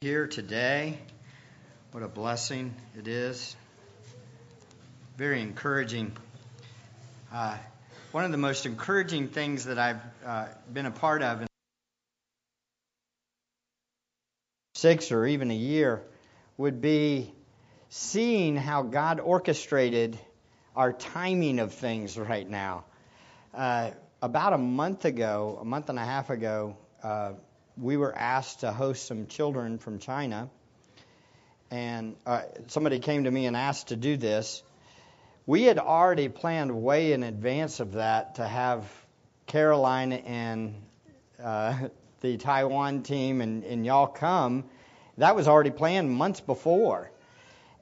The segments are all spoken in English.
here today. What a blessing it is. Very encouraging. Uh, one of the most encouraging things that I've uh, been a part of in six or even a year would be seeing how God orchestrated our timing of things right now. Uh, about a month ago, a month and a half ago, uh, we were asked to host some children from China, and uh, somebody came to me and asked to do this. We had already planned way in advance of that to have Caroline and uh, the Taiwan team and, and y'all come. That was already planned months before.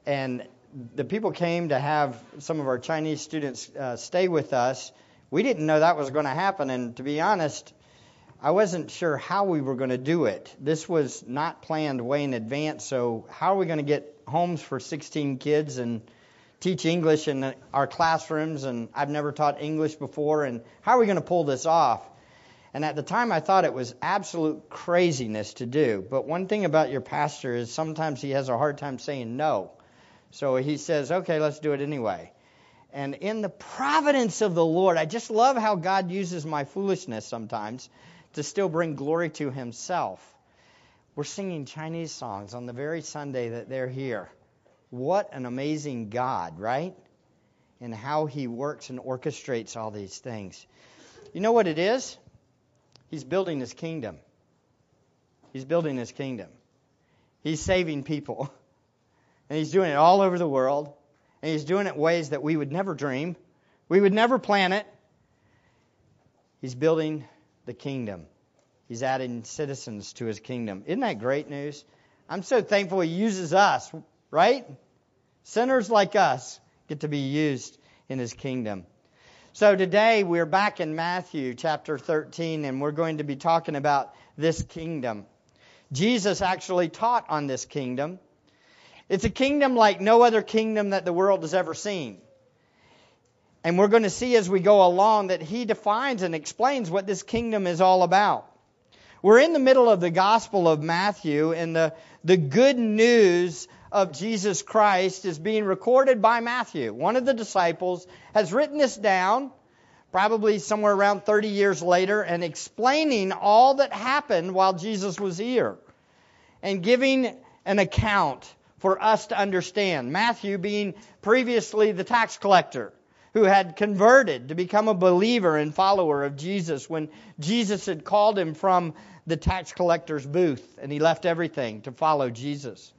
And the people came to have some of our Chinese students uh, stay with us. We didn't know that was going to happen, and to be honest, I wasn't sure how we were going to do it. This was not planned way in advance, so how are we going to get homes for 16 kids and teach English in our classrooms? And I've never taught English before, and how are we going to pull this off? And at the time, I thought it was absolute craziness to do. But one thing about your pastor is sometimes he has a hard time saying no. So he says, okay, let's do it anyway. And in the providence of the Lord, I just love how God uses my foolishness sometimes to still bring glory to himself. We're singing Chinese songs on the very Sunday that they're here. What an amazing God, right? And how he works and orchestrates all these things. You know what it is? He's building his kingdom. He's building his kingdom. He's saving people. And he's doing it all over the world. And he's doing it ways that we would never dream. We would never plan it. He's building the kingdom. He's adding citizens to his kingdom. Isn't that great news? I'm so thankful he uses us, right? Sinners like us get to be used in his kingdom. So today we're back in Matthew chapter 13 and we're going to be talking about this kingdom. Jesus actually taught on this kingdom. It's a kingdom like no other kingdom that the world has ever seen. And we're going to see as we go along that he defines and explains what this kingdom is all about. We're in the middle of the Gospel of Matthew, and the, the good news of Jesus Christ is being recorded by Matthew. One of the disciples has written this down, probably somewhere around 30 years later, and explaining all that happened while Jesus was here and giving an account for us to understand. Matthew being previously the tax collector who had converted to become a believer and follower of Jesus when Jesus had called him from the tax collector's booth and he left everything to follow Jesus.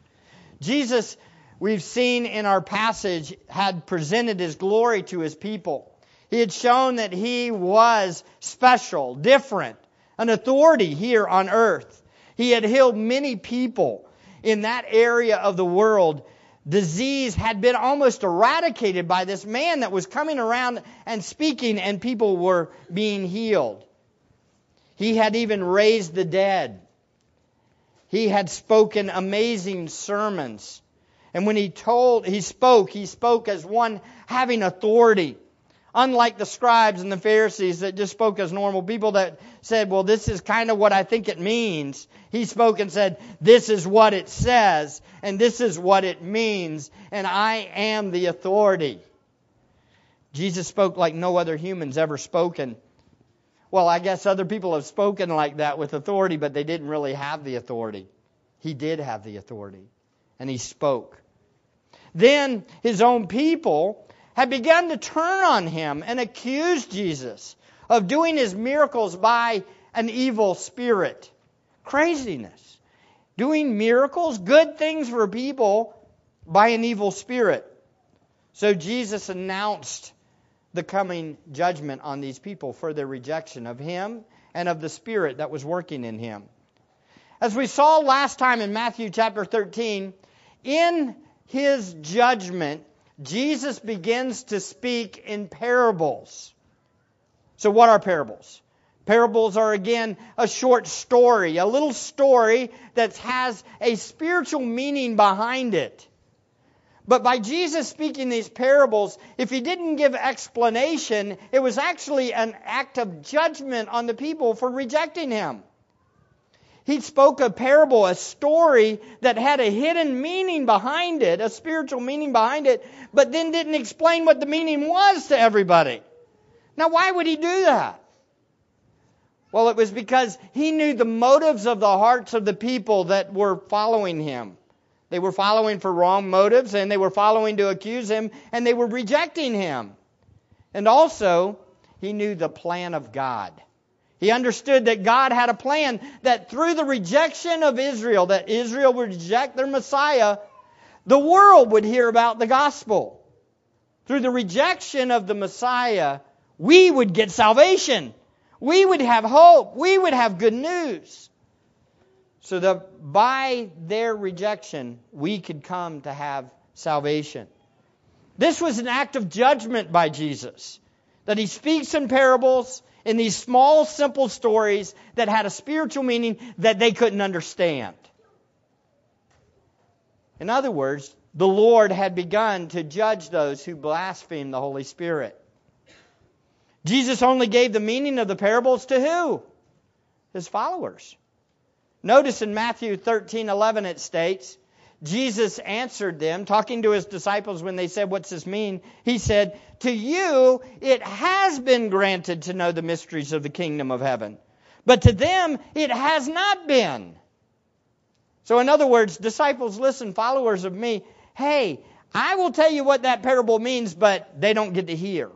Jesus, we've seen in our passage, had presented his glory to his people. He had shown that he was special, different, an authority here on earth. He had healed many people in that area of the world disease had been almost eradicated by this man that was coming around and speaking, and people were being healed. He had even raised the dead. He had spoken amazing sermons. And when he told, he spoke, he spoke as one having authority. Unlike the scribes and the Pharisees that just spoke as normal people that said, well, this is kind of what I think it means. He spoke and said, this is what it says, and this is what it means, and I am the authority. Jesus spoke like no other humans ever spoken. Well, I guess other people have spoken like that with authority, but they didn't really have the authority. He did have the authority, and he spoke. Then his own people had begun to turn on him and accuse Jesus of doing his miracles by an evil spirit. Craziness. Doing miracles, good things for people by an evil spirit. So Jesus announced the coming judgment on these people for their rejection of him and of the spirit that was working in him. As we saw last time in Matthew chapter 13, in his judgment, Jesus begins to speak in parables. So, what are parables? Parables are again a short story, a little story that has a spiritual meaning behind it. But by Jesus speaking these parables, if he didn't give explanation, it was actually an act of judgment on the people for rejecting him. He spoke a parable, a story that had a hidden meaning behind it, a spiritual meaning behind it, but then didn't explain what the meaning was to everybody. Now, why would he do that? Well, it was because he knew the motives of the hearts of the people that were following him. They were following for wrong motives, and they were following to accuse him, and they were rejecting him. And also, he knew the plan of God. He understood that God had a plan that through the rejection of Israel, that Israel would reject their Messiah, the world would hear about the gospel. Through the rejection of the Messiah, we would get salvation. We would have hope. We would have good news. So that by their rejection, we could come to have salvation. This was an act of judgment by Jesus. That he speaks in parables in these small, simple stories that had a spiritual meaning that they couldn't understand. In other words, the Lord had begun to judge those who blasphemed the Holy Spirit. Jesus only gave the meaning of the parables to who? His followers. Notice in Matthew 13:11 it states, Jesus answered them, talking to his disciples when they said, What's this mean? He said, To you it has been granted to know the mysteries of the kingdom of heaven, but to them it has not been. So, in other words, disciples, listen, followers of me, hey, I will tell you what that parable means, but they don't get to hear.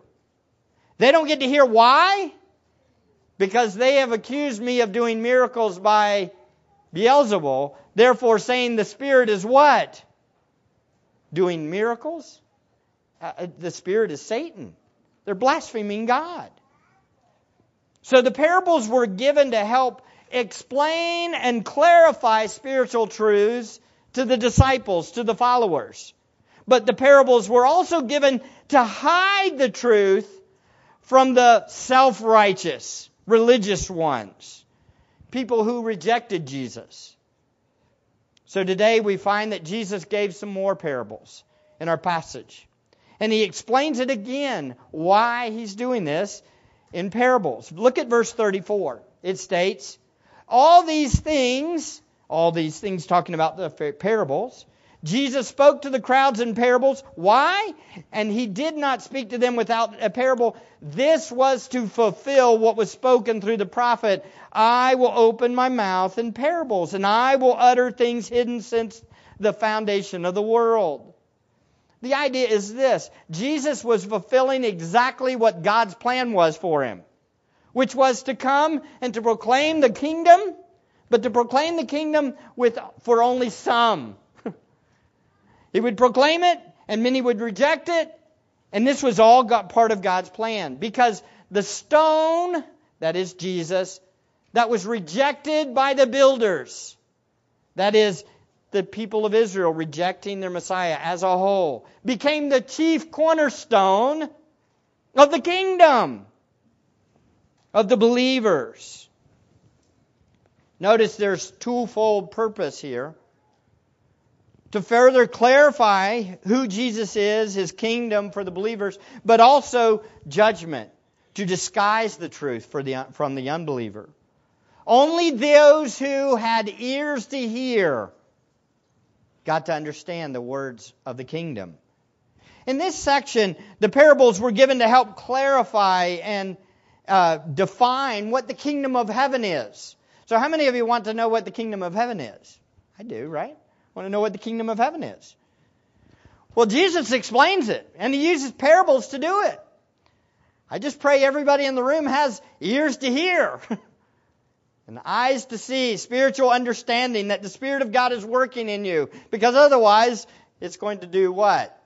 They don't get to hear why? Because they have accused me of doing miracles by Beelzebul, therefore saying the Spirit is what? Doing miracles? Uh, uh, the Spirit is Satan. They're blaspheming God. So the parables were given to help explain and clarify spiritual truths to the disciples, to the followers. But the parables were also given to hide the truth from the self righteous, religious ones people who rejected Jesus. So today we find that Jesus gave some more parables in our passage. And he explains it again why he's doing this in parables. Look at verse 34. It states, All these things, all these things talking about the parables, Jesus spoke to the crowds in parables. Why? And he did not speak to them without a parable. This was to fulfill what was spoken through the prophet. I will open my mouth in parables, and I will utter things hidden since the foundation of the world. The idea is this Jesus was fulfilling exactly what God's plan was for him, which was to come and to proclaim the kingdom, but to proclaim the kingdom with, for only some. He would proclaim it, and many would reject it. And this was all part of God's plan because the stone, that is Jesus, that was rejected by the builders, that is, the people of Israel rejecting their Messiah as a whole, became the chief cornerstone of the kingdom of the believers. Notice there's twofold purpose here to further clarify who Jesus is, his kingdom for the believers, but also judgment to disguise the truth the, from the unbeliever. Only those who had ears to hear got to understand the words of the kingdom. In this section, the parables were given to help clarify and uh, define what the kingdom of heaven is. So, how many of you want to know what the kingdom of heaven is? I do, right? Want to know what the kingdom of heaven is? Well, Jesus explains it, and he uses parables to do it. I just pray everybody in the room has ears to hear and eyes to see, spiritual understanding that the Spirit of God is working in you. Because otherwise, it's going to do what?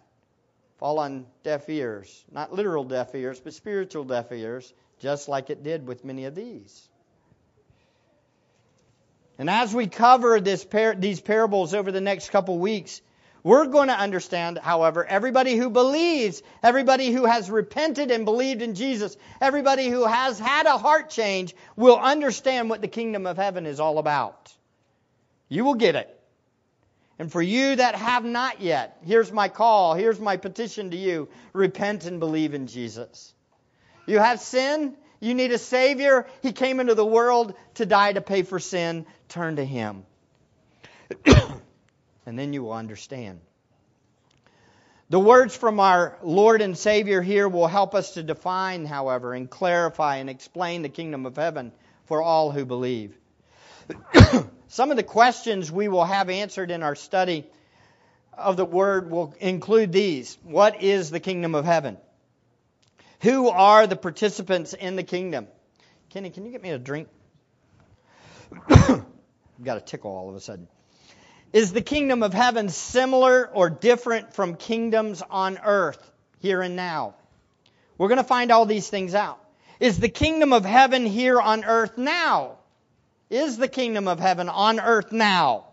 Fall on deaf ears. Not literal deaf ears, but spiritual deaf ears, just like it did with many of these. And as we cover par- these parables over the next couple weeks, we're going to understand, however, everybody who believes, everybody who has repented and believed in Jesus, everybody who has had a heart change will understand what the kingdom of heaven is all about. You will get it. And for you that have not yet, here's my call, here's my petition to you repent and believe in Jesus. You have sin, You need a Savior. He came into the world to die to pay for sin. Turn to Him. and then you will understand. The words from our Lord and Savior here will help us to define, however, and clarify and explain the kingdom of heaven for all who believe. Some of the questions we will have answered in our study of the Word will include these What is the kingdom of heaven? Who are the participants in the kingdom? Kenny, can you get me a drink? I've got a tickle all of a sudden. Is the kingdom of heaven similar or different from kingdoms on earth here and now? We're going to find all these things out. Is the kingdom of heaven here on earth now? Is the kingdom of heaven on earth now?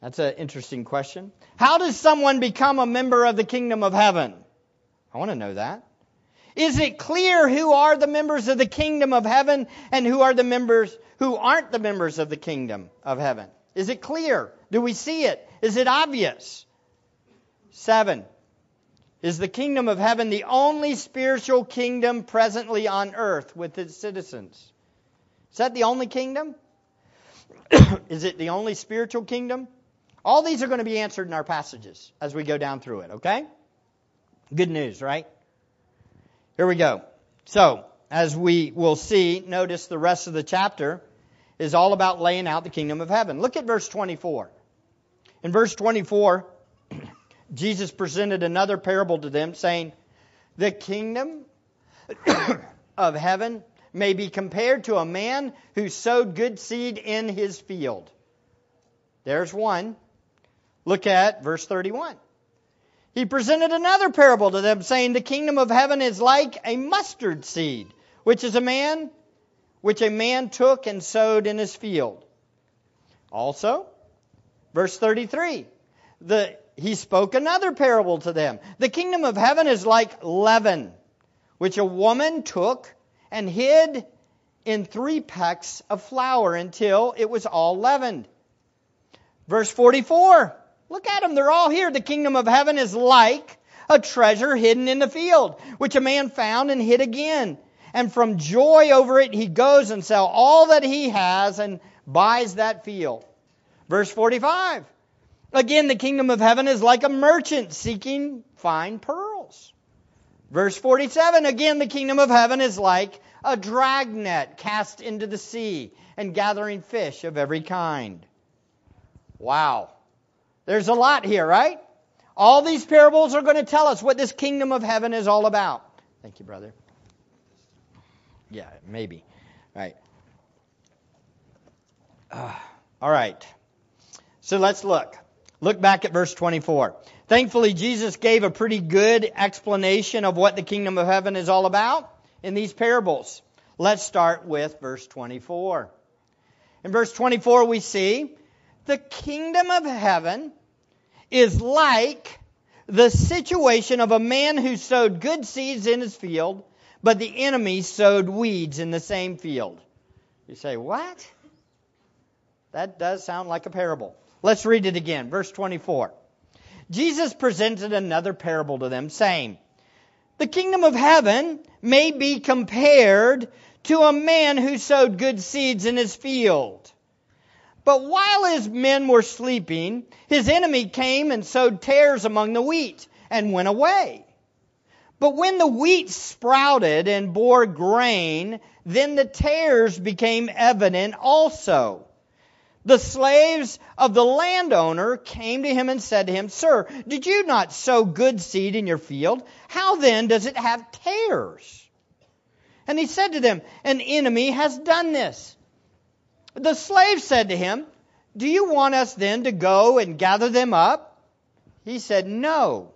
That's an interesting question. How does someone become a member of the kingdom of heaven? I want to know that. Is it clear who are the members of the kingdom of heaven and who are the members who aren't the members of the kingdom of heaven? Is it clear? Do we see it? Is it obvious? Seven. Is the kingdom of heaven the only spiritual kingdom presently on earth with its citizens? Is that the only kingdom? Is it the only spiritual kingdom? All these are going to be answered in our passages as we go down through it, okay? Good news, right? Here we go. So, as we will see, notice the rest of the chapter is all about laying out the kingdom of heaven. Look at verse 24. In verse 24, Jesus presented another parable to them, saying, The kingdom of heaven may be compared to a man who sowed good seed in his field. There's one. Look at verse 31. He presented another parable to them, saying, The kingdom of heaven is like a mustard seed, which is a man which a man took and sowed in his field. Also, verse 33, the, he spoke another parable to them. The kingdom of heaven is like leaven, which a woman took and hid in three pecks of flour until it was all leavened. Verse 44, look at them, they're all here. The kingdom of heaven is like a treasure hidden in the field, which a man found and hid again and from joy over it, he goes and sells all that he has and buys that field. Verse 45. Again, the kingdom of heaven is like a merchant seeking fine pearls. Verse 47. Again, the kingdom of heaven is like a dragnet cast into the sea and gathering fish of every kind. Wow. There's a lot here, right? All these parables are going to tell us what this kingdom of heaven is all about. Thank you, brother. Yeah, maybe. Right. Uh, all right. So let's look. Look back at verse 24. Thankfully, Jesus gave a pretty good explanation of what the kingdom of heaven is all about in these parables. Let's start with verse 24. In verse 24, we see the kingdom of heaven is like the situation of a man who sowed good seeds in his field but the enemy sowed weeds in the same field. You say, What? That does sound like a parable. Let's read it again. Verse 24. Jesus presented another parable to them, saying, The kingdom of heaven may be compared to a man who sowed good seeds in his field. But while his men were sleeping, his enemy came and sowed tares among the wheat and went away. But when the wheat sprouted and bore grain, then the tares became evident also. The slaves of the landowner came to him and said to him, Sir, did you not sow good seed in your field? How then does it have tares? And he said to them, An enemy has done this. The slave said to him, Do you want us then to go and gather them up? He said, No.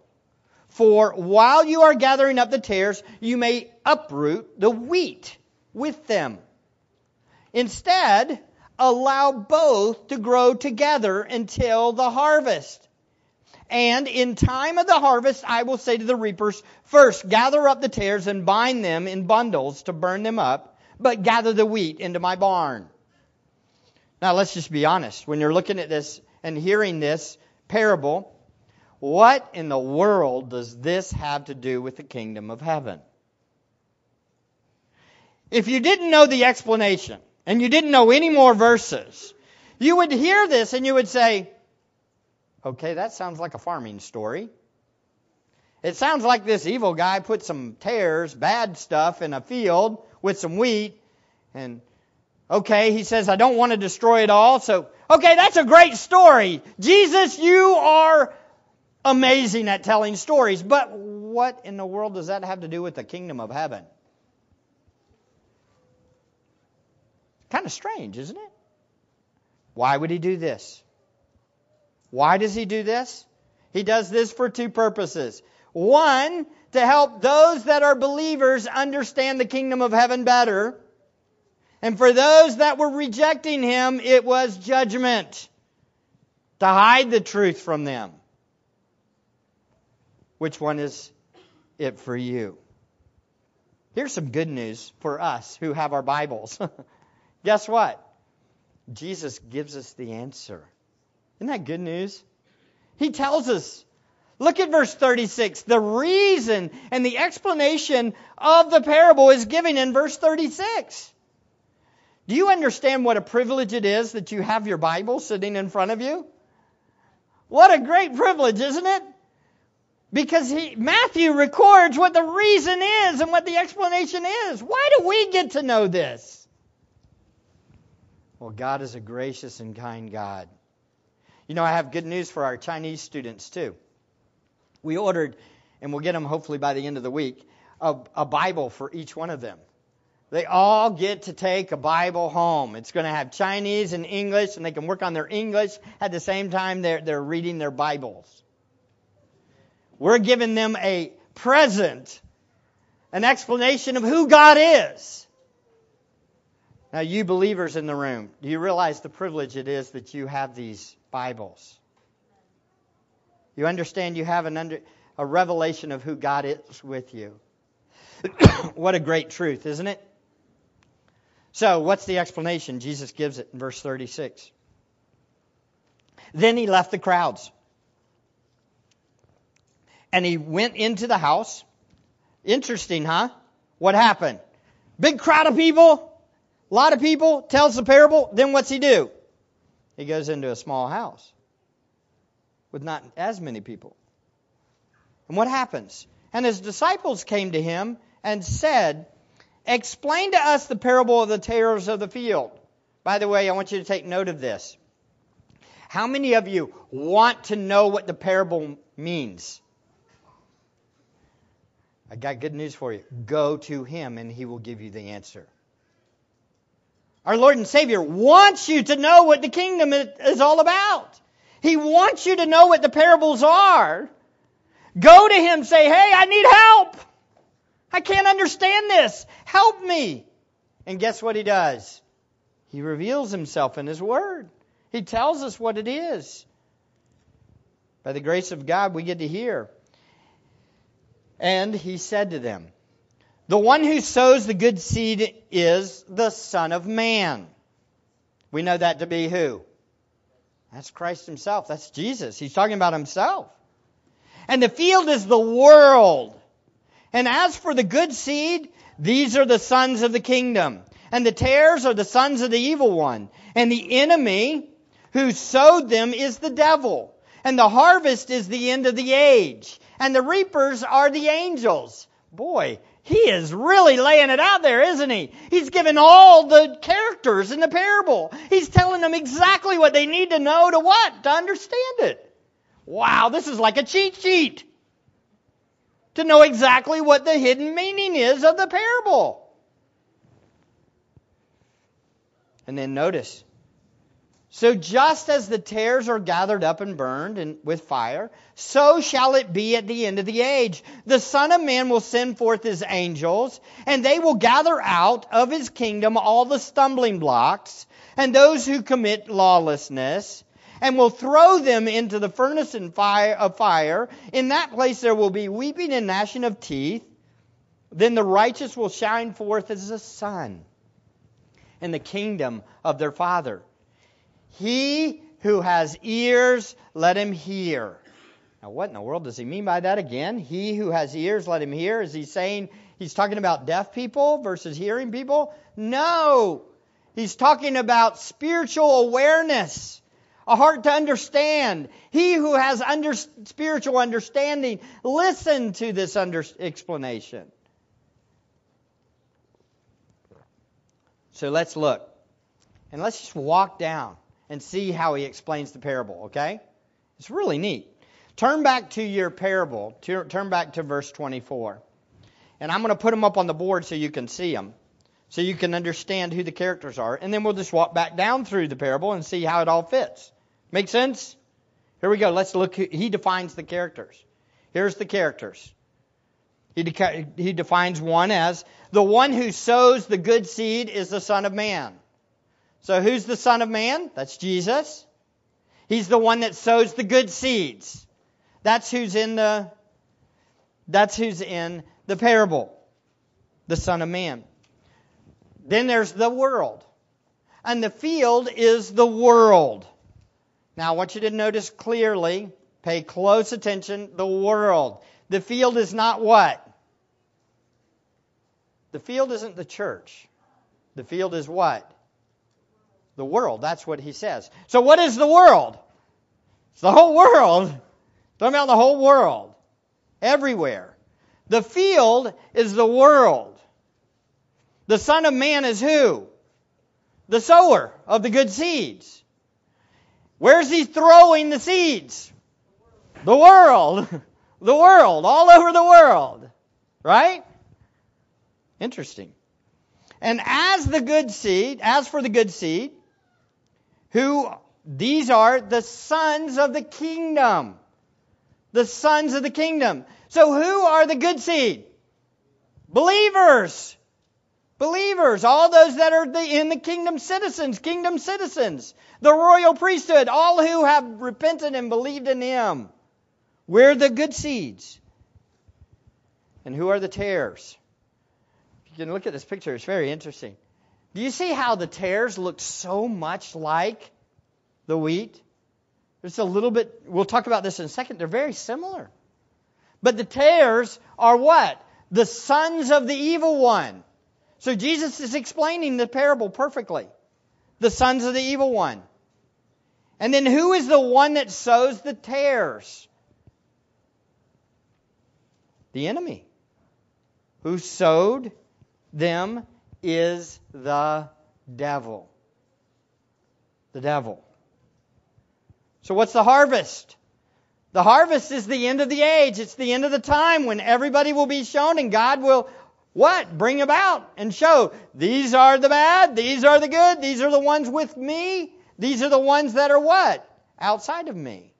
For while you are gathering up the tares, you may uproot the wheat with them. Instead, allow both to grow together until the harvest. And in time of the harvest, I will say to the reapers, First, gather up the tares and bind them in bundles to burn them up, but gather the wheat into my barn. Now, let's just be honest. When you're looking at this and hearing this parable, what in the world does this have to do with the kingdom of heaven? if you didn't know the explanation and you didn't know any more verses, you would hear this and you would say, okay, that sounds like a farming story. It sounds like this evil guy put some tares, bad stuff, in a field with some wheat. And, okay, he says, I don't want to destroy it all. So, okay, that's a great story. Jesus, you are amazing at telling stories. But what in the world does that have to do with the kingdom of heaven? Kind of strange, isn't it? Why would he do this? Why does he do this? He does this for two purposes. One, to help those that are believers understand the kingdom of heaven better. And for those that were rejecting him, it was judgment to hide the truth from them. Which one is it for you? Here's some good news for us who have our Bibles. Guess what? Jesus gives us the answer. Isn't that good news? He tells us. Look at verse 36. The reason and the explanation of the parable is given in verse 36. Do you understand what a privilege it is that you have your Bible sitting in front of you? What a great privilege, isn't it? Because he, Matthew records what the reason is and what the explanation is. Why do we get to know this? Well, God is a gracious and kind God. You know, I have good news for our Chinese students, too. We ordered, and we'll get them hopefully by the end of the week, a, a Bible for each one of them. They all get to take a Bible home. It's going to have Chinese and English, and they can work on their English at the same time they're, they're reading their Bibles. We're giving them a present, an explanation of who God is. Now, you believers in the room, do you realize the privilege it is that you have these Bibles? You understand you have an under, a revelation of who God is with you. what a great truth, isn't it? So, what's the explanation? Jesus gives it in verse 36. Then he left the crowds. And he went into the house. Interesting, huh? What happened? Big crowd of people, a lot of people, tells the parable, then what's he do? He goes into a small house with not as many people. And what happens? And his disciples came to him and said, Explain to us the parable of the tares of the field. By the way, I want you to take note of this. How many of you want to know what the parable means? I got good news for you. Go to him and he will give you the answer. Our Lord and Savior wants you to know what the kingdom is all about. He wants you to know what the parables are. Go to Him, say, Hey, I need help. I can't understand this. Help me. And guess what He does? He reveals Himself in His Word. He tells us what it is. By the grace of God, we get to hear. And He said to them, the one who sows the good seed is the Son of Man. We know that to be who? That's Christ Himself. That's Jesus. He's talking about Himself. And the field is the world. And as for the good seed, these are the sons of the kingdom. And the tares are the sons of the evil one. And the enemy who sowed them is the devil. And the harvest is the end of the age. And the reapers are the angels. Boy, he is really laying it out there, isn't he? He's giving all the characters in the parable. He's telling them exactly what they need to know to what? To understand it. Wow, this is like a cheat sheet. To know exactly what the hidden meaning is of the parable. And then notice, so just as the tares are gathered up and burned and with fire, so shall it be at the end of the age. The Son of Man will send forth his angels, and they will gather out of his kingdom all the stumbling blocks and those who commit lawlessness, and will throw them into the furnace and fire, of fire. In that place there will be weeping and gnashing of teeth. Then the righteous will shine forth as the sun in the kingdom of their Father. He who has ears, let him hear Now, what in the world does he mean by that again? He who has ears, let him hear. Is he saying he's talking about deaf people versus hearing people? No. He's talking about spiritual awareness, a heart to understand. He who has under, spiritual understanding, listen to this under, explanation. So let's look. And let's just walk down and see how he explains the parable, okay? It's really neat. Turn back to your parable. Turn back to verse 24. And I'm going to put them up on the board so you can see them, so you can understand who the characters are. And then we'll just walk back down through the parable and see how it all fits. Make sense? Here we go. Let's look. He defines the characters. Here's the characters. He, de- he defines one as the one who sows the good seed is the Son of Man. So who's the Son of Man? That's Jesus. He's the one that sows the good seeds. That's who's in the that's who's in the parable. The Son of Man. Then there's the world. And the field is the world. Now I want you to notice clearly, pay close attention, the world. The field is not what? The field isn't the church. The field is what? The world. That's what he says. So what is the world? It's the whole world. Talking about the whole world. Everywhere. The field is the world. The Son of Man is who? The sower of the good seeds. Where's he throwing the seeds? The world. The world. All over the world. Right? Interesting. And as the good seed, as for the good seed, who these are the sons of the kingdom. The sons of the kingdom. So who are the good seed? Believers. Believers. All those that are the, in the kingdom citizens, kingdom citizens. The royal priesthood. All who have repented and believed in him. We're the good seeds. And who are the tares? If You can look at this picture, it's very interesting. Do you see how the tares look so much like the wheat? There's a little bit, we'll talk about this in a second, they're very similar. But the tares are what? The sons of the evil one. So Jesus is explaining the parable perfectly. The sons of the evil one. And then who is the one that sows the tares? The enemy. Who sowed them is the devil. The devil. So, what's the harvest? The harvest is the end of the age. It's the end of the time when everybody will be shown and God will what? Bring about and show these are the bad, these are the good, these are the ones with me, these are the ones that are what? Outside of me.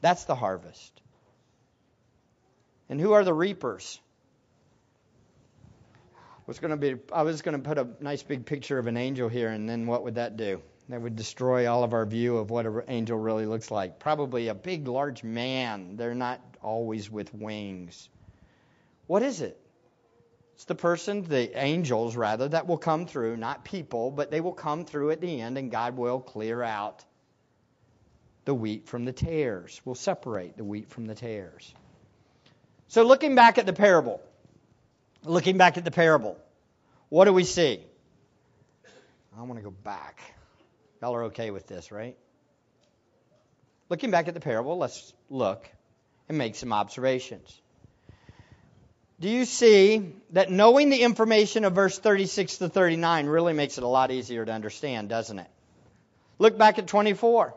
That's the harvest. And who are the reapers? was going to be I was going to put a nice big picture of an angel here and then what would that do? That would destroy all of our view of what an angel really looks like. Probably a big large man. They're not always with wings. What is it? It's the person, the angels rather, that will come through, not people, but they will come through at the end and God will clear out the wheat from the tares. Will separate the wheat from the tares. So looking back at the parable, Looking back at the parable, what do we see? I want to go back. Y'all are okay with this, right? Looking back at the parable, let's look and make some observations. Do you see that knowing the information of verse 36 to 39 really makes it a lot easier to understand, doesn't it? Look back at 24.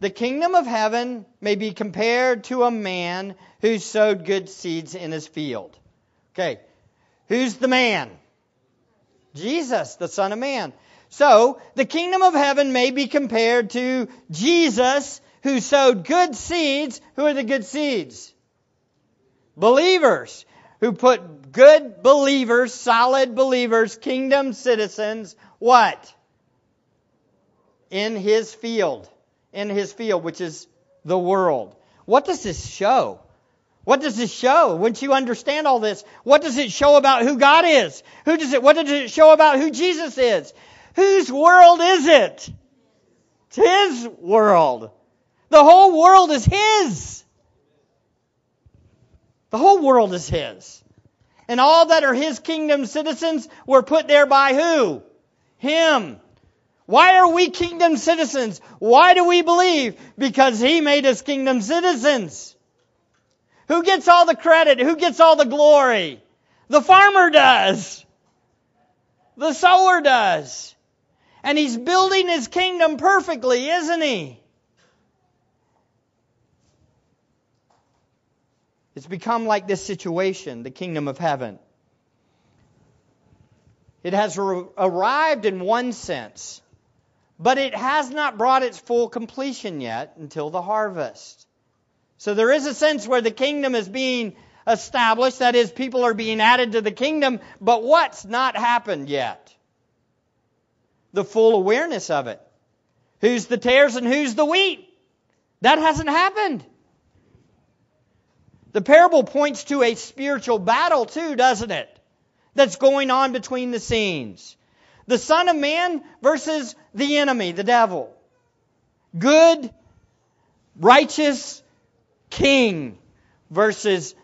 The kingdom of heaven may be compared to a man who sowed good seeds in his field. Okay. Who's the man? Jesus, the Son of Man. So, the kingdom of heaven may be compared to Jesus who sowed good seeds. Who are the good seeds? Believers who put good believers, solid believers, kingdom citizens, what? In his field. In his field, which is the world. What does this show? What does this show? Once you understand all this, what does it show about who God is? Who does it, what does it show about who Jesus is? Whose world is it? It's His world. The whole world is His. The whole world is His. And all that are His kingdom citizens were put there by who? Him. Why are we kingdom citizens? Why do we believe? Because He made us kingdom citizens. Who gets all the credit? Who gets all the glory? The farmer does. The sower does. And he's building his kingdom perfectly, isn't he? It's become like this situation, the kingdom of heaven. It has arrived in one sense, but it has not brought its full completion yet until the harvest. So there is a sense where the kingdom is being established, that is, people are being added to the kingdom, but what's not happened yet? The full awareness of it. Who's the tares and who's the wheat? That hasn't happened. The parable points to a spiritual battle, too, doesn't it? That's going on between the scenes. The Son of Man versus the enemy, the devil. Good, righteous king versus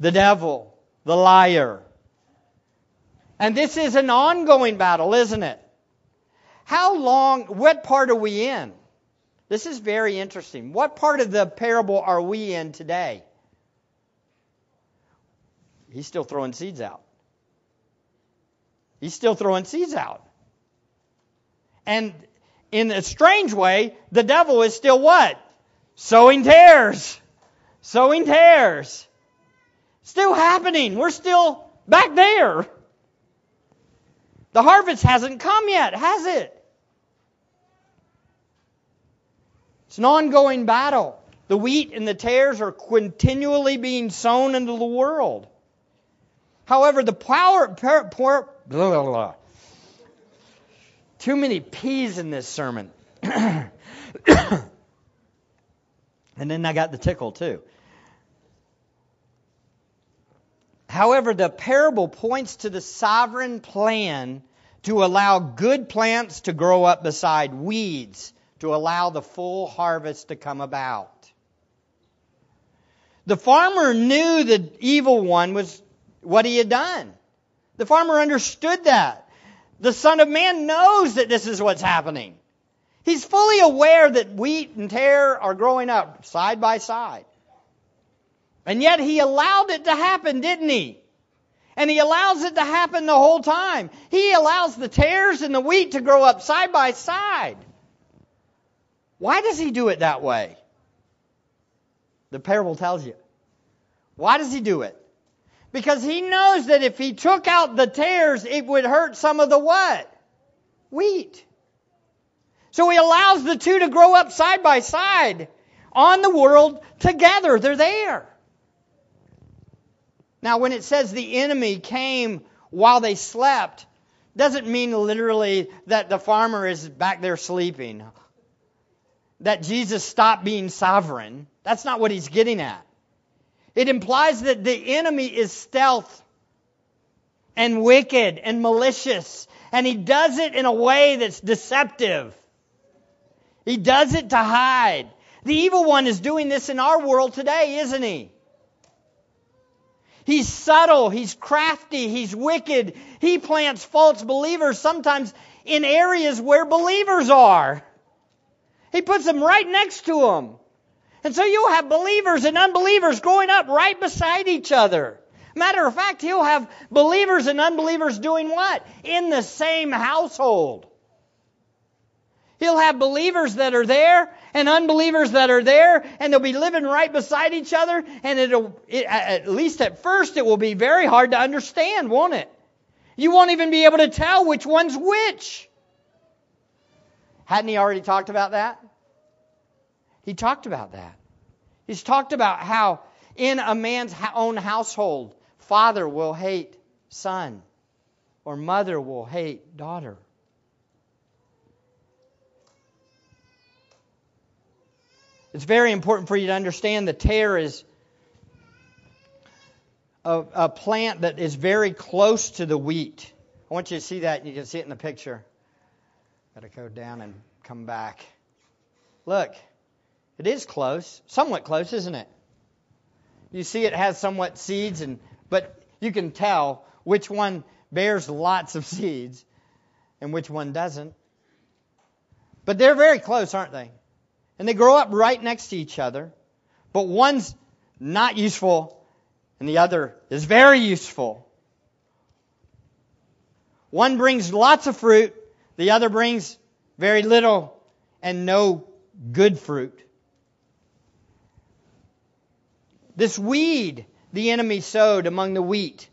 the devil, the liar. And this is an ongoing battle, isn't it? How long, what part are we in? This is very interesting. What part of the parable are we in today? He's still throwing seeds out. He's still throwing seeds out. And in a strange way, the devil is still what? Sowing tares. Sowing tares. Still happening. We're still back there. The harvest hasn't come yet, has it? It's an ongoing battle. The wheat and the tares are continually being sown into the world. However, the power, per, per, blah, blah, blah. too many P's in this sermon. and then I got the tickle too. However, the parable points to the sovereign plan to allow good plants to grow up beside weeds to allow the full harvest to come about. The farmer knew the evil one was what he had done. The farmer understood that. The Son of Man knows that this is what's happening. He's fully aware that wheat and tare are growing up side by side. And yet he allowed it to happen, didn't he? And he allows it to happen the whole time. He allows the tares and the wheat to grow up side by side. Why does he do it that way? The parable tells you. Why does he do it? Because he knows that if he took out the tares, it would hurt some of the what? Wheat. So he allows the two to grow up side by side on the world together. They're there. Now, when it says the enemy came while they slept, doesn't mean literally that the farmer is back there sleeping. That Jesus stopped being sovereign. That's not what he's getting at. It implies that the enemy is stealth and wicked and malicious, and he does it in a way that's deceptive. He does it to hide. The evil one is doing this in our world today, isn't he? He's subtle, he's crafty, he's wicked. He plants false believers sometimes in areas where believers are. He puts them right next to them. And so you'll have believers and unbelievers growing up right beside each other. Matter of fact, he'll have believers and unbelievers doing what? In the same household. He'll have believers that are there and unbelievers that are there, and they'll be living right beside each other. And it'll, it, at least at first, it will be very hard to understand, won't it? You won't even be able to tell which one's which. Hadn't he already talked about that? He talked about that. He's talked about how in a man's own household, father will hate son, or mother will hate daughter. It's very important for you to understand the tare is a, a, plant that is very close to the wheat. I want you to see that. You can see it in the picture. Got to go down and come back. Look, It is close, somewhat close, isn't it? You see, it has somewhat seeds, and but you can tell which one bears lots of seeds and which one doesn't. But they're very close, aren't they? And they grow up right next to each other. But one's not useful and the other is very useful. One brings lots of fruit, the other brings very little and no good fruit. This weed the enemy sowed among the wheat.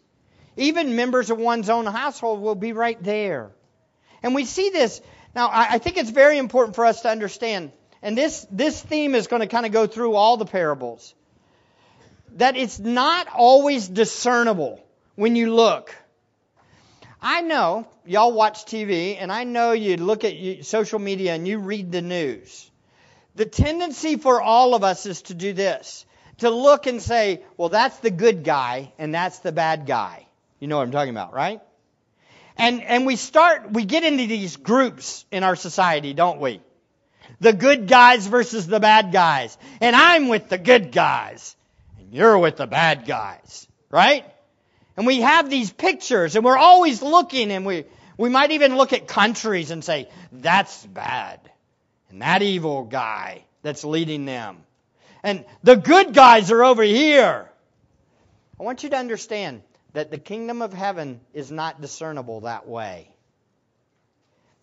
Even members of one's own household will be right there. And we see this. Now, I think it's very important for us to understand, and this, this theme is going to kind of go through all the parables, that it's not always discernible when you look. I know y'all watch TV, and I know you look at social media and you read the news. The tendency for all of us is to do this to look and say, well, that's the good guy and that's the bad guy. You know what I'm talking about, right? And, and we start, we get into these groups in our society, don't we? The good guys versus the bad guys. And I'm with the good guys. And you're with the bad guys. Right? And we have these pictures and we're always looking and we, we might even look at countries and say, that's bad. And that evil guy that's leading them and the good guys are over here. I want you to understand that the kingdom of heaven is not discernible that way.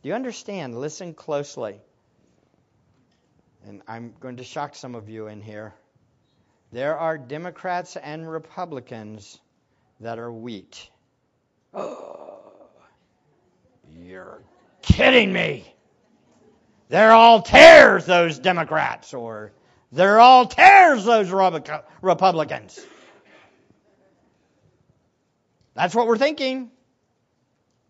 Do you understand? Listen closely. And I'm going to shock some of you in here. There are Democrats and Republicans that are wheat. Oh, you're kidding me. They're all tares, those Democrats, or they're all tares, those Republicans. That's what we're thinking.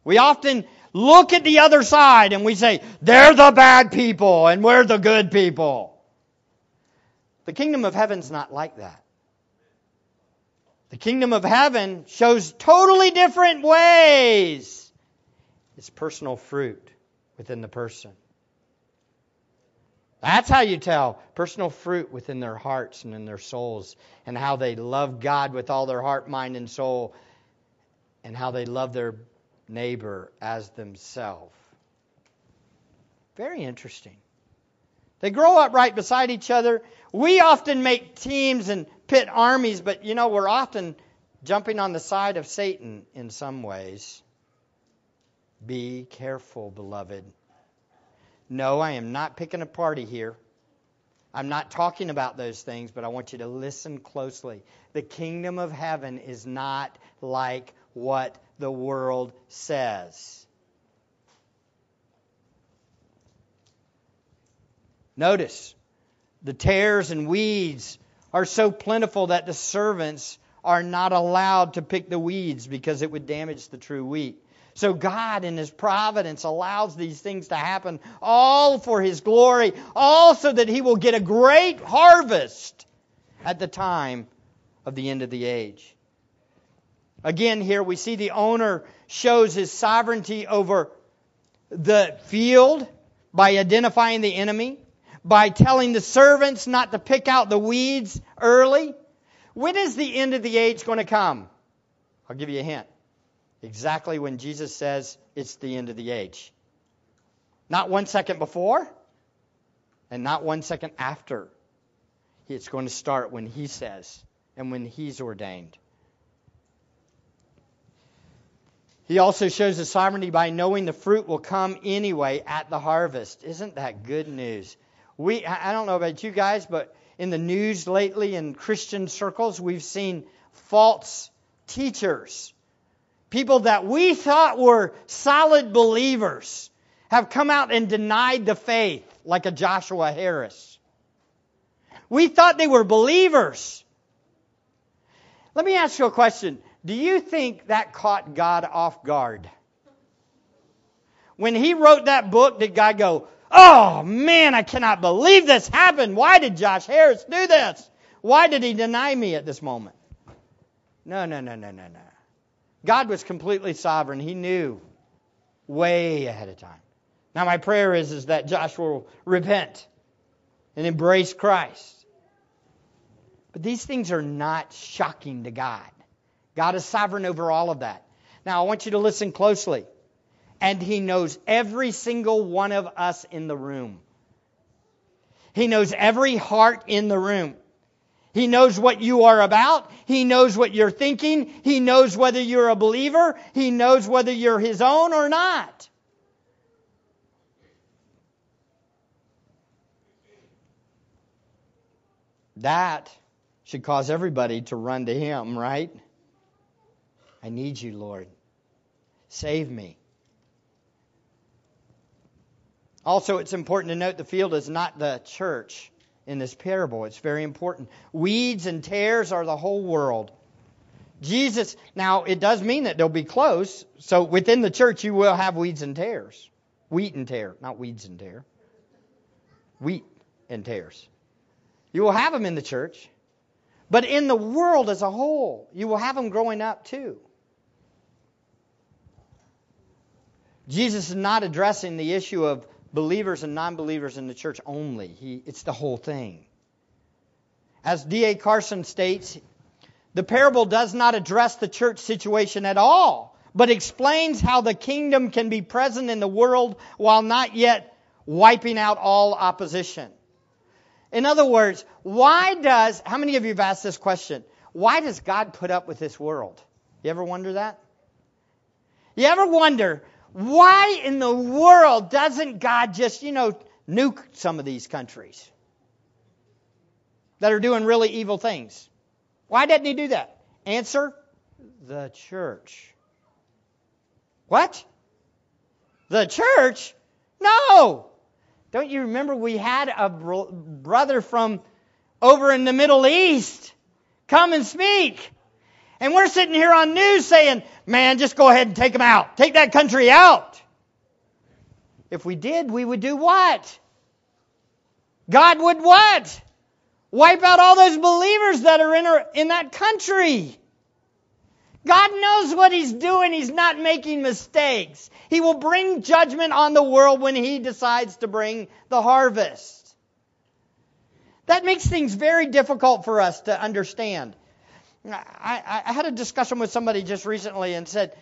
We often look at the other side and we say, they're the bad people and we're the good people. The kingdom of heaven's not like that. The kingdom of heaven shows totally different ways. It's personal fruit within the person. That's how you tell personal fruit within their hearts and in their souls, and how they love God with all their heart, mind, and soul, and how they love their neighbor as themselves. Very interesting. They grow up right beside each other. We often make teams and pit armies, but you know, we're often jumping on the side of Satan in some ways. Be careful, beloved. No, I am not picking a party here. I'm not talking about those things, but I want you to listen closely. The kingdom of heaven is not like what the world says. Notice, the tares and weeds are so plentiful that the servants are not allowed to pick the weeds because it would damage the true wheat. So God, in His providence, allows these things to happen all for His glory, all so that He will get a great harvest at the time of the end of the age. Again, here we see the owner shows his sovereignty over the field by identifying the enemy, by telling the servants not to pick out the weeds early. When is the end of the age going to come? I'll give you a hint exactly when Jesus says it's the end of the age. Not one second before, and not one second after. It's going to start when He says and when He's ordained. He also shows his sovereignty by knowing the fruit will come anyway at the harvest. Isn't that good news? We I don't know about you guys, but in the news lately in Christian circles, we've seen false teachers people that we thought were solid believers have come out and denied the faith, like a Joshua Harris. We thought they were believers. Let me ask you a question. Do you think that caught God off guard? When he wrote that book, did God go, Oh man, I cannot believe this happened. Why did Josh Harris do this? Why did he deny me at this moment? No, no, no, no, no, no. God was completely sovereign. He knew way ahead of time. Now, my prayer is, is that Joshua will repent and embrace Christ. But these things are not shocking to God. God is sovereign over all of that. Now, I want you to listen closely. And He knows every single one of us in the room. He knows every heart in the room. He knows what you are about. He knows what you're thinking. He knows whether you're a believer. He knows whether you're His own or not. That should cause everybody to run to Him, right? I need you, Lord. Save me. Also, it's important to note the field is not the church in this parable. It's very important. Weeds and tares are the whole world. Jesus, now it does mean that they'll be close. So within the church, you will have weeds and tares. Wheat and tare, not weeds and tare. Wheat and tares. You will have them in the church. But in the world as a whole, you will have them growing up too. Jesus is not addressing the issue of believers and non believers in the church only, he, it's the whole thing. As D.A. Carson states, the parable does not address the church situation at all, but explains how the kingdom can be present in the world while not yet wiping out all opposition. In other words, why does, how many of you have asked this question? Why does God put up with this world? You ever wonder that? You ever wonder, why in the world doesn't God just, you know, nuke some of these countries that are doing really evil things? Why didn't he do that? Answer the church. What? The church? No! Don't you remember we had a brother from over in the Middle East come and speak? And we're sitting here on news saying, man, just go ahead and take them out. Take that country out. If we did, we would do what? God would what? Wipe out all those believers that are in, in that country. God knows what He's doing. He's not making mistakes. He will bring judgment on the world when He decides to bring the harvest. That makes things very difficult for us to understand. I, I had a discussion with somebody just recently and said,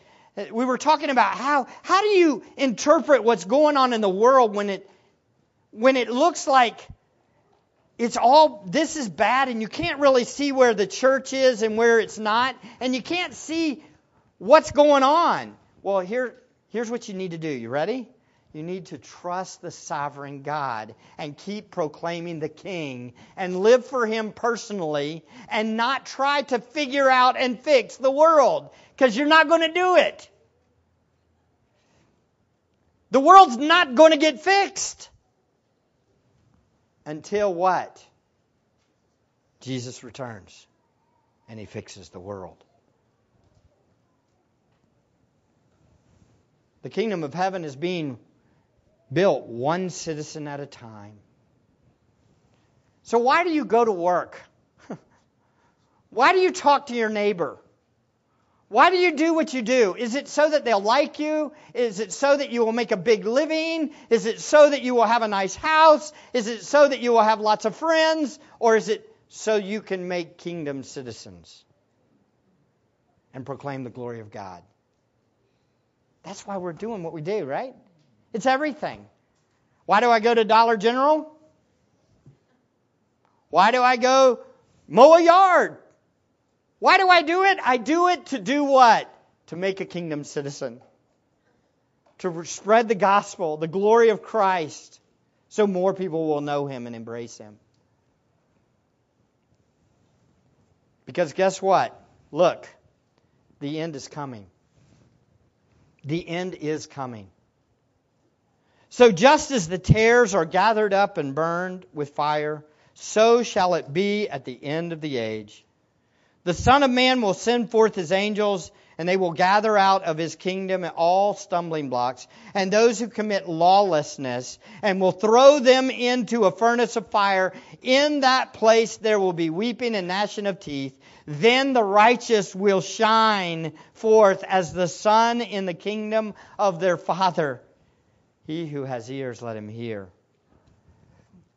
we were talking about how, how do you interpret what's going on in the world when it, when it looks like it's all, this is bad and you can't really see where the church is and where it's not, and you can't see what's going on. Well, here, here's what you need to do. You ready? You need to trust the sovereign God and keep proclaiming the King and live for Him personally and not try to figure out and fix the world because you're not going to do it. The world's not going to get fixed until what? Jesus returns and He fixes the world. The kingdom of heaven is being built one citizen at a time. So, why do you go to work? why do you talk to your neighbor? Why do you do what you do? Is it so that they'll like you? Is it so that you will make a big living? Is it so that you will have a nice house? Is it so that you will have lots of friends? Or is it so you can make kingdom citizens and proclaim the glory of God? That's why we're doing what we do, right? It's everything. Why do I go to Dollar General? Why do I go mow a yard? Why do I do it? I do it to do what? To make a kingdom citizen. To spread the gospel, the glory of Christ, so more people will know him and embrace him. Because guess what? Look, the end is coming. The end is coming. So just as the tares are gathered up and burned with fire, so shall it be at the end of the age. The Son of Man will send forth his angels, and they will gather out of his kingdom all stumbling blocks, and those who commit lawlessness, and will throw them into a furnace of fire. In that place there will be weeping and gnashing of teeth. Then the righteous will shine forth as the sun in the kingdom of their Father. He who has ears, let him hear.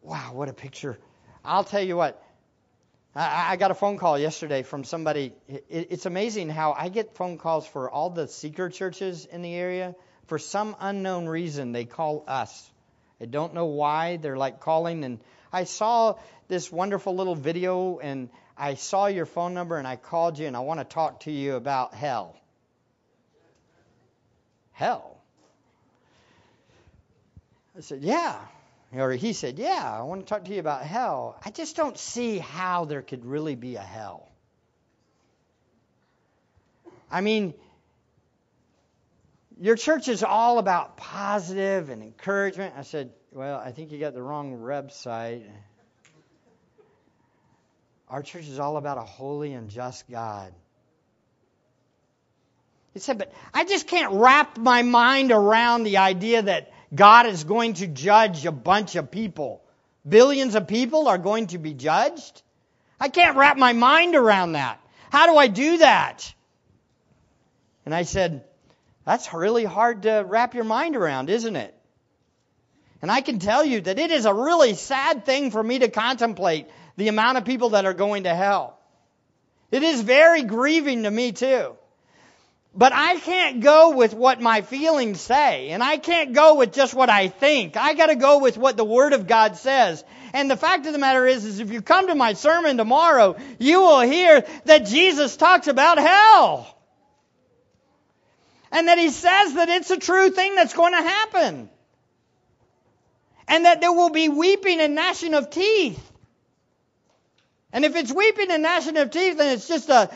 wow, what a picture. I'll tell you what, I, I got a phone call yesterday from somebody. It, it's amazing how I get phone calls for all the seeker churches in the area. For some unknown reason, they call us. I don't know why. They're like calling, and I saw this wonderful little video, and I saw your phone number, and I called you, and I want to talk to you about hell. Hell. I said, Yeah. Or he said, Yeah, I want to talk to you about hell. I just don't see how there could really be a hell. I mean, your church is all about positive and encouragement. I said, Well, I think you got the wrong website. Our church is all about a holy and just God. He said, But I just can't wrap my mind around the idea that God is going to judge a bunch of people. Billions of people are going to be judged? I can't wrap my mind around that. How do I do that? And I said, That's really hard to wrap your mind around, isn't it? And I can tell you that it is a really sad thing for me to contemplate the amount of people that are going to hell. It is very grieving to me, too. But I can't go with what my feelings say, and I can't go with just what I think. I got to go with what the Word of God says. And the fact of the matter is, is if you come to my sermon tomorrow, you will hear that Jesus talks about hell. And that he says that it's a true thing that's going to happen. And that there will be weeping and gnashing of teeth. And if it's weeping and gnashing of teeth, then it's just a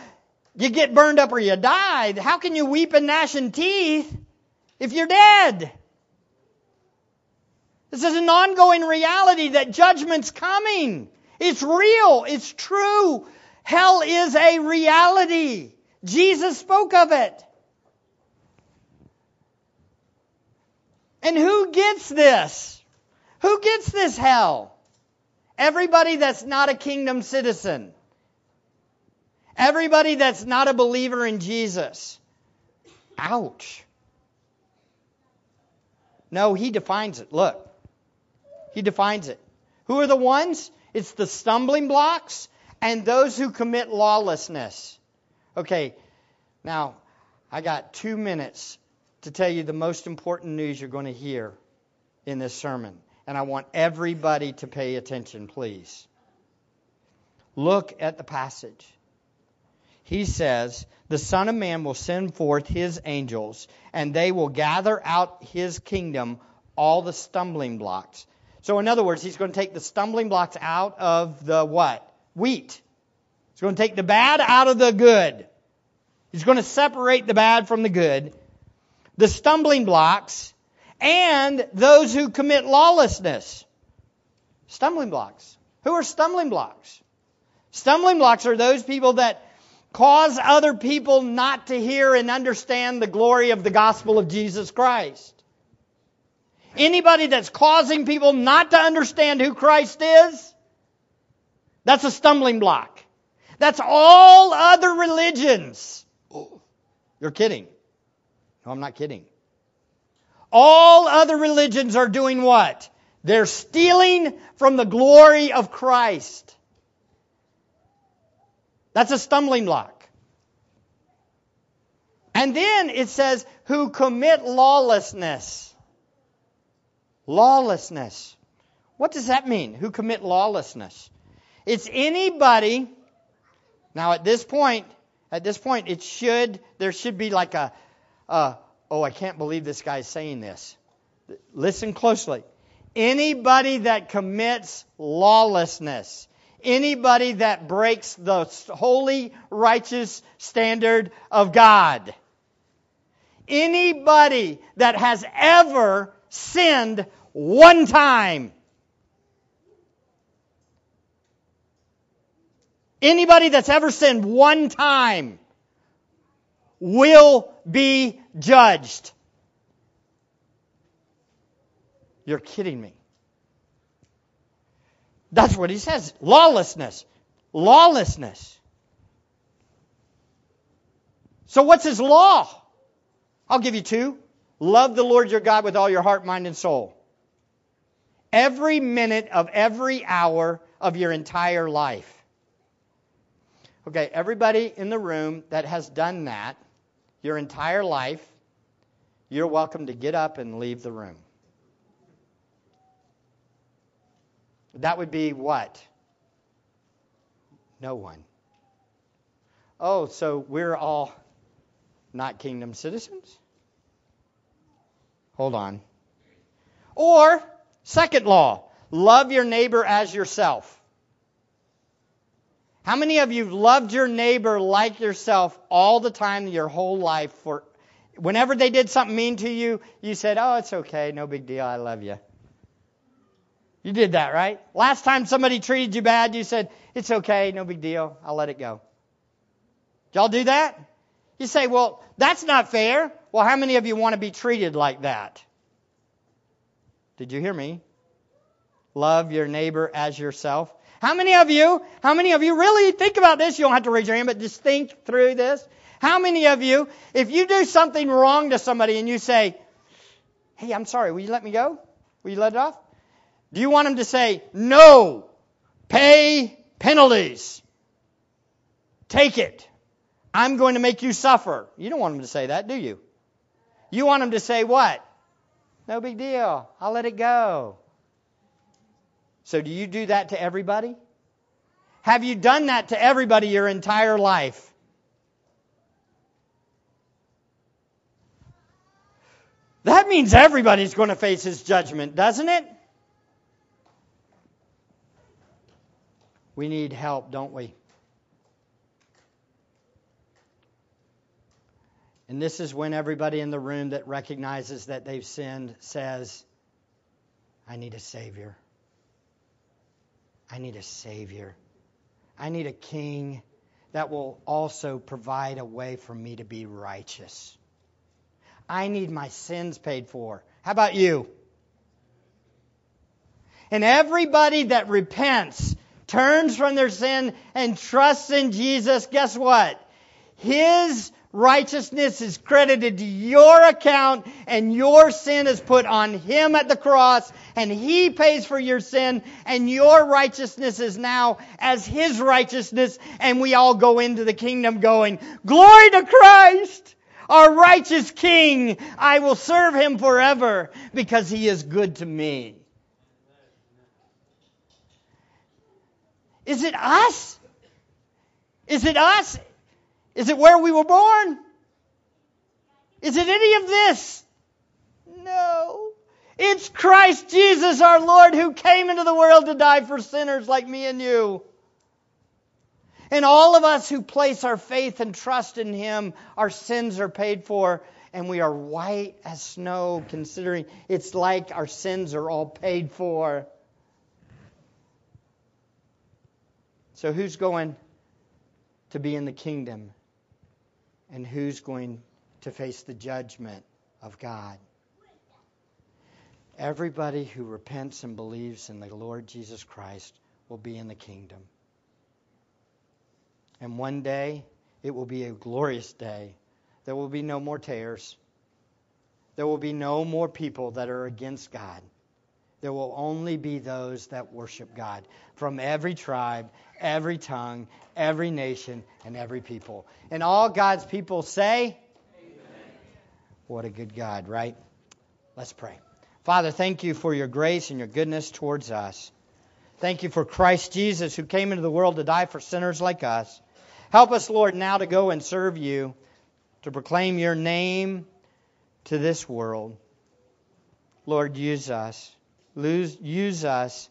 you get burned up or you die. How can you weep and gnash in teeth if you're dead? This is an ongoing reality that judgment's coming. It's real. It's true. Hell is a reality. Jesus spoke of it. And who gets this? Who gets this hell? Everybody that's not a kingdom citizen. Everybody that's not a believer in Jesus. Ouch. No, he defines it. Look. He defines it. Who are the ones? It's the stumbling blocks and those who commit lawlessness. Okay, now I got two minutes to tell you the most important news you're going to hear in this sermon. And I want everybody to pay attention, please. Look at the passage he says, The Son of Man will send forth his angels, and they will gather out his kingdom all the stumbling blocks. So, in other words, he's going to take the stumbling blocks out of the what? Wheat. He's going to take the bad out of the good. He's going to separate the bad from the good. The stumbling blocks and those who commit lawlessness. Stumbling blocks. Who are stumbling blocks? Stumbling blocks are those people that cause other people not to hear and understand the glory of the gospel of Jesus Christ. Anybody that's causing people not to understand who Christ is, that's a stumbling block. That's all other religions. You're kidding. No, I'm not kidding. All other religions are doing what? They're stealing from the glory of Christ. That's a stumbling block. And then it says, who commit lawlessness. Lawlessness. What does that mean? Who commit lawlessness? It's anybody. Now at this point, at this point, it should, there should be like a, uh, oh, I can't believe this guy's saying this. Listen closely. Anybody that commits lawlessness anybody that breaks the holy, righteous standard of God. Anybody that has ever sinned one time. Anybody that's ever sinned one time will be judged. You're kidding me. That's what he says. Lawlessness. Lawlessness. So what's his law? I'll give you two. Love the Lord your God with all your heart, mind, and soul. every minute of every hour of your entire life. Okay, everybody in the room that has done that your entire life, you're welcome to get up and leave the room. That would be what? No one. Oh, so we're all not kingdom citizens? Hold on. Or, second law, love your neighbor as yourself. How many of you loved your neighbor like yourself all the time, your whole life? For whenever they did something mean to you, you said, "Oh, it's okay, no big deal, I love you." You did that, right? Last time somebody treated you bad, you said, "It's okay, no big deal, I'll let it go." Did y'all do that? You say, "Well, that's not fair." Well, how many of you want to be treated like that? Did you hear me? Love your neighbor as yourself. How many of you, how many of you really think about this? You don't have to raise your hand, but just think through this. How many of you, if you do something wrong to somebody and you say, hey, I'm sorry, will you let me go? Will you let it off? Do you want them to say, no, pay penalties? Take it. I'm going to make you suffer. You don't want them to say that, do you? You want them to say what? No big deal. I'll let it go. So, do you do that to everybody? Have you done that to everybody your entire life? That means everybody's going to face his judgment, doesn't it? We need help, don't we? And this is when everybody in the room that recognizes that they've sinned says, I need a Savior. I need a Savior. I need a King that will also provide a way for me to be righteous. I need my sins paid for. How about you? And everybody that repents, turns from their sin, and trusts in Jesus, guess what? His righteousness is credited to your account and your sin is put on him at the cross and he pays for your sin and your righteousness is now as his righteousness and we all go into the kingdom going, glory to Christ! Our righteous King, I will serve him forever because he is good to me. Is it us? Is it us? Is it where we were born? Is it any of this? No. It's Christ Jesus our Lord who came into the world to die for sinners like me and you. And all of us who place our faith and trust in Him, our sins are paid for, and we are white as snow, considering it's like our sins are all paid for. So, who's going to be in the kingdom? and who's going to face the judgment of God. Everybody who repents and believes in the Lord Jesus Christ will be in the kingdom. And one day, it will be a glorious day. There will be no more tares. There will be no more people that are against God. There will only be those that worship God from every tribe, every tongue, every nation, and every people. And all God's people say, Amen. What a good God, right? Let's pray. Father, thank you for your grace and your goodness towards us. Thank you for Christ Jesus who came into the world to die for sinners like us. Help us, Lord, now to go and serve you, to proclaim your name to this world. Lord, use us. Lose, use us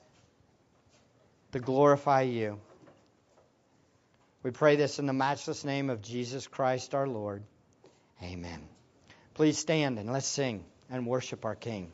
to glorify you. We pray this in the matchless name of Jesus Christ our Lord. Amen. Please stand and let's sing and worship our King.